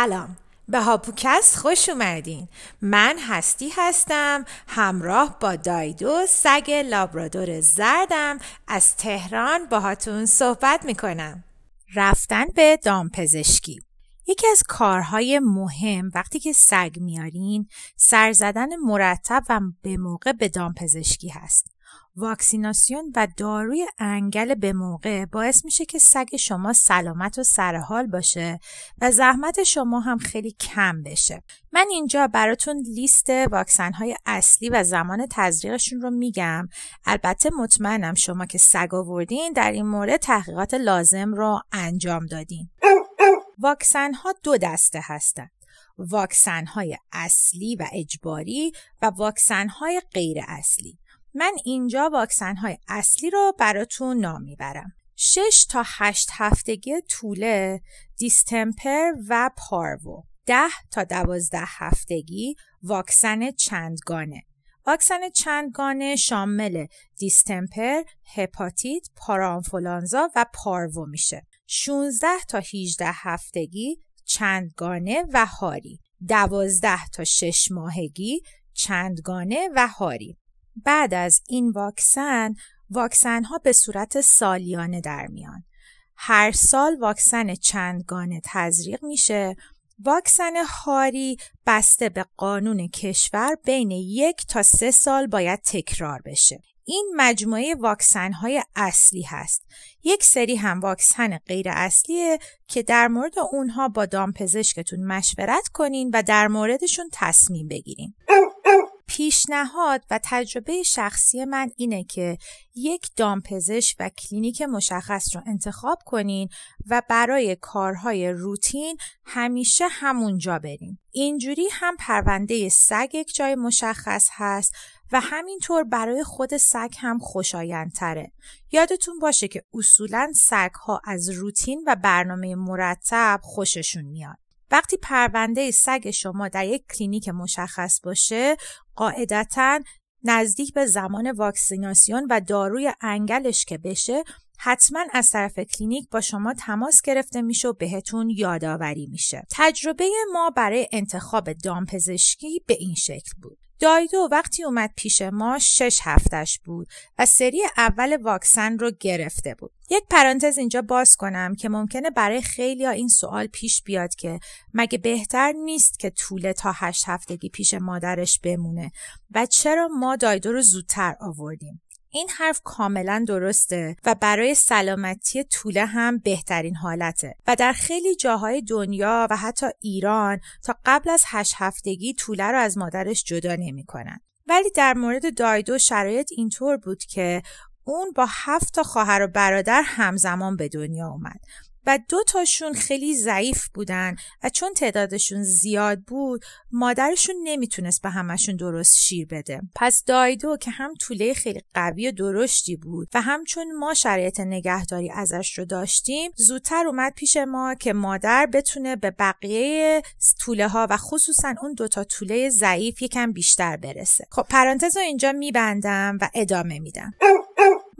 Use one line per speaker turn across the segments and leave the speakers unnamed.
سلام. به هاپوکست خوش اومدین. من هستی هستم همراه با دایدو سگ لابرادور زردم. از تهران باهاتون صحبت می‌کنم. رفتن به دامپزشکی. یکی از کارهای مهم وقتی که سگ میارین سر زدن مرتب و به موقع به دامپزشکی هست. واکسیناسیون و داروی انگل به موقع باعث میشه که سگ شما سلامت و سرحال باشه و زحمت شما هم خیلی کم بشه. من اینجا براتون لیست واکسن های اصلی و زمان تزریقشون رو میگم. البته مطمئنم شما که سگ آوردین در این مورد تحقیقات لازم رو انجام دادین. واکسن ها دو دسته هستند. واکسن های اصلی و اجباری و واکسن های غیر اصلی. من اینجا واکسن های اصلی رو براتون نام می‌برم. 6 تا 8 هفتگی طوله دیستمپر و پارو 10 تا 12 هفتگی واکسن چندگانه واکسن چندگانه شامل دیستمپر، هپاتیت، پارانفولانزا و پارو میشه. 16 تا 18 هفتگی چندگانه و هاری. 12 تا 6 ماهگی چندگانه و هاری. بعد از این واکسن واکسن ها به صورت سالیانه در میان. هر سال واکسن چندگانه تزریق میشه واکسن هاری بسته به قانون کشور بین یک تا سه سال باید تکرار بشه. این مجموعه واکسن های اصلی هست. یک سری هم واکسن غیر اصلیه که در مورد اونها با دامپزشکتون مشورت کنین و در موردشون تصمیم بگیرین. پیشنهاد و تجربه شخصی من اینه که یک دامپزشک و کلینیک مشخص رو انتخاب کنین و برای کارهای روتین همیشه همونجا برین. اینجوری هم پرونده سگ یک جای مشخص هست و همینطور برای خود سگ هم خوشایندتره. یادتون باشه که اصولا سگ ها از روتین و برنامه مرتب خوششون میاد. وقتی پرونده سگ شما در یک کلینیک مشخص باشه قاعدتا نزدیک به زمان واکسیناسیون و داروی انگلش که بشه حتما از طرف کلینیک با شما تماس گرفته میشه و بهتون یادآوری میشه. تجربه ما برای انتخاب دامپزشکی به این شکل بود. دایدو وقتی اومد پیش ما شش هفتش بود و سری اول واکسن رو گرفته بود. یک پرانتز اینجا باز کنم که ممکنه برای خیلی این سوال پیش بیاد که مگه بهتر نیست که طول تا هشت هفتگی پیش مادرش بمونه و چرا ما دایدو رو زودتر آوردیم. این حرف کاملا درسته و برای سلامتی طوله هم بهترین حالته و در خیلی جاهای دنیا و حتی ایران تا قبل از هشت هفتگی طوله رو از مادرش جدا نمی‌کنن. ولی در مورد دایدو شرایط اینطور بود که اون با هفت تا خواهر و برادر همزمان به دنیا اومد و دو تاشون خیلی ضعیف بودن و چون تعدادشون زیاد بود مادرشون نمی‌تونست به همشون درست شیر بده. پس دایدو که هم طوله خیلی قوی و درشتی بود و همچون ما شرایط نگهداری ازش رو داشتیم زودتر اومد پیش ما که مادر بتونه به بقیه طوله ها و خصوصا اون دوتا طوله ضعیف یکم بیشتر برسه. خب پرانتز رو اینجا میبندم و ادامه میدم.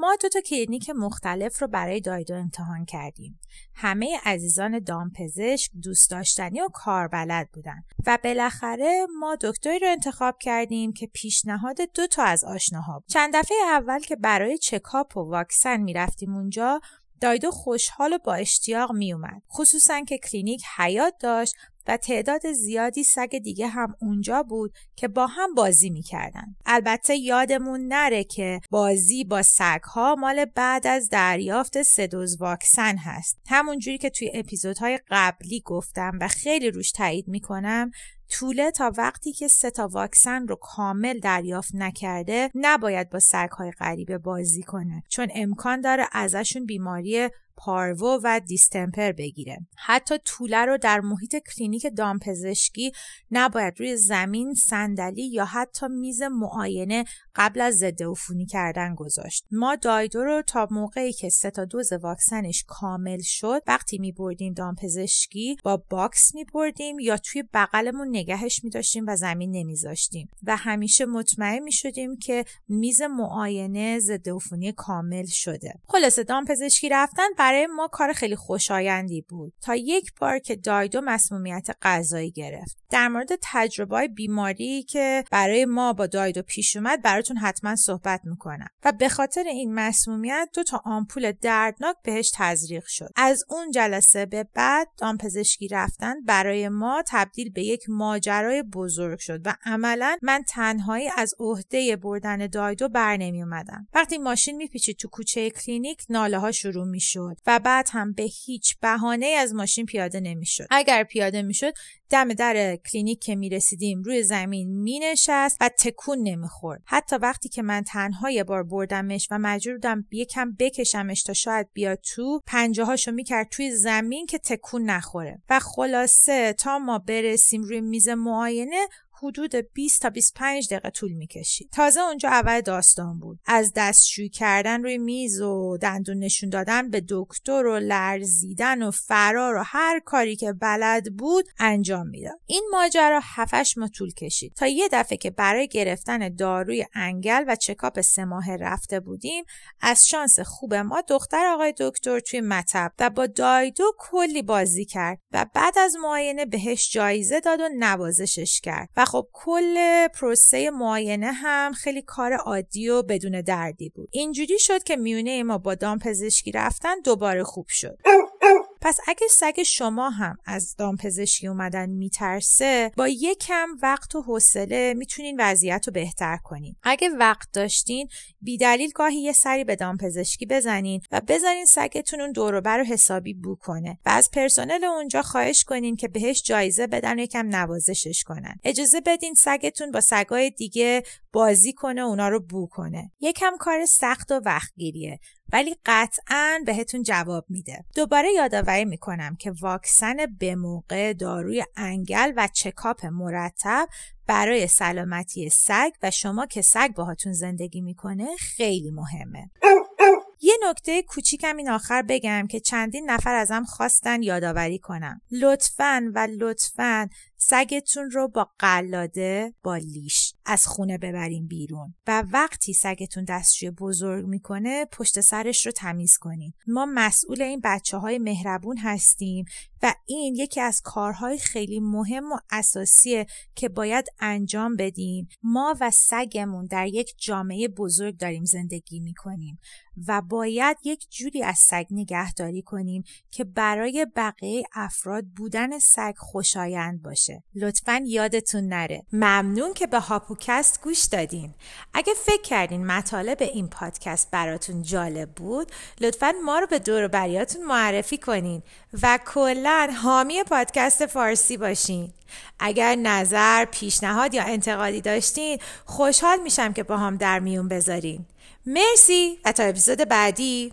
ما دو تا کلینیک مختلف رو برای دایدو امتحان کردیم. همه عزیزان دامپزشک دوست داشتنی و کاربلد بودن و بالاخره ما دکتری رو انتخاب کردیم که پیشنهاد دو تا از آشناها بود. چند دفعه اول که برای چکاپ و واکسن می‌رفتیم اونجا دایدو خوشحال و با اشتیاق می اومد. خصوصا که کلینیک حیاط داشت و تعداد زیادی سگ دیگه هم اونجا بود که با هم بازی می‌کردن. البته یادمون نره که بازی با سگ ها مال بعد از دریافت سه دوز واکسن هست. همونجوری که توی اپیزودهای قبلی گفتم و خیلی روش تاکید می‌کنم توله تا وقتی که سه تا واکسن رو کامل دریافت نکرده نباید با سگهای غریبه بازی کنه چون امکان داره ازشون بیماری parvo و distemper بگیره. حتی توله رو در محیط کلینیک دامپزشکی نباید روی زمین صندلی یا حتی میز معاینه قبل از ضد عفونی کردن گذاشت. ما دایدو رو تا موقعی که سه تا دوز واکسنش کامل شد وقتی می بردیم دامپزشکی با box می بردیم یا توی بغلمون نگهش می داشتیم و زمین نمیذاشتیم. و همیشه مطمئن می شدیم که میز معاینه ضد عفونی کامل شده. خلاصه دامپزشکی رفتن برای ما کار خیلی خوشایندی بود. تا یک بار که دایدو مسمومیت غذایی گرفت. در مورد تجربه بیماری که برای ما با دایدو پیش اومد براتون حتما صحبت می‌کنم. و به خاطر این مسمومیت دو تا آمپول دردناک بهش تزریق شد. از اون جلسه به بعد دامپزشکی رفتن برای ما تبدیل به یک ماجرای بزرگ شد و عملا من تنهایی از عهده بردن دایدو بر نمی اومدم. وقتی ماشین میپیچید تو کوچه کلینیک ناله ها شروع می‌شد و بعد هم به هیچ بهانه از ماشین پیاده نمی‌شد. اگر پیاده می‌شد دم در کلینیک که می‌رسیدیم روی زمین مینشست و تکون نمی‌خورد. حتی وقتی که من تنها یه بار بردمش و مجبور بودم یکم بکشمش تا شاید بیاد تو پنجه هاشو می‌کرد توی زمین که تکون نخوره. و خلاصه تا ما برسیم روی میز معاینه حدود 20 تا 25 دقیقه طول می‌کشید. تازه اونجا اول داستان بود. از دستشویی کردن روی میز و دندون نشون دادن به دکتر و لرزیدن و فرار و هر کاری که بلد بود انجام می‌داد. این ماجرا هفتش ماه طول کشید. تا یه دفعه که برای گرفتن داروی انگل و چکاپ سه ماه رفته بودیم از شانس خوب ما دختر آقای دکتر توی مطب و با دایدو کلی بازی کرد و بعد از معاینه بهش جایزه داد و نوازشش کرد و خب کل پروسه معاینه هم خیلی کار عادی و بدون دردی بود. اینجوری شد که میونه ما با دام پزشکی رفتن دوباره خوب شد. پس اگه سگ شما هم از دامپزشکی اومدن میترسه با یکم وقت و حوصله می‌تونین وضعیت رو بهتر کنین. اگه وقت داشتین بیدلیل گاهی یه سری به دامپزشکی بزنین و بزنین سگتون اون دوروبر رو حسابی بو کنه و از پرسنل اونجا خواهش کنین که بهش جایزه بدن و یکم نوازشش کنن. اجازه بدین سگتون با سگای دیگه بازی کنه اونا رو بو کنه. یکم کار سخت و وقتگیریه. ولی قطعا بهتون جواب میده. دوباره یادآوری می‌کنم که واکسن به موقع داروی انگل و چکاپ مرتب برای سلامتی سگ و شما که سگ باهاتون زندگی می‌کنه خیلی مهمه. یه نکته کوچیکم این آخر بگم که چندین نفر ازم خواستن یادآوری کنم. لطفا و لطفا سگتون رو با قلاده با لیش از خونه ببرین بیرون و وقتی سگتون دستشوی بزرگ می‌کنه پشت سرش رو تمیز کنین. ما مسئول این بچه های مهربون هستیم و این یکی از کارهای خیلی مهم و اساسیه که باید انجام بدیم. ما و سگمون در یک جامعه بزرگ داریم زندگی می‌کنیم و باید یک جوری از سگ نگهداری کنیم که برای بقیه افراد بودن سگ خوشایند باشه. لطفا یادتون نره. ممنون که به هاپوکست گوش دادین. اگه فکر کردین مطالب این پادکست براتون جالب بود لطفا ما رو به دور بریاتون معرفی کنین و کلا حامی پادکست فارسی باشین. اگر نظر، پیشنهاد یا انتقادی داشتین خوشحال میشم که با هم در میون بذارین. مرسی و تا اپیزود بعدی.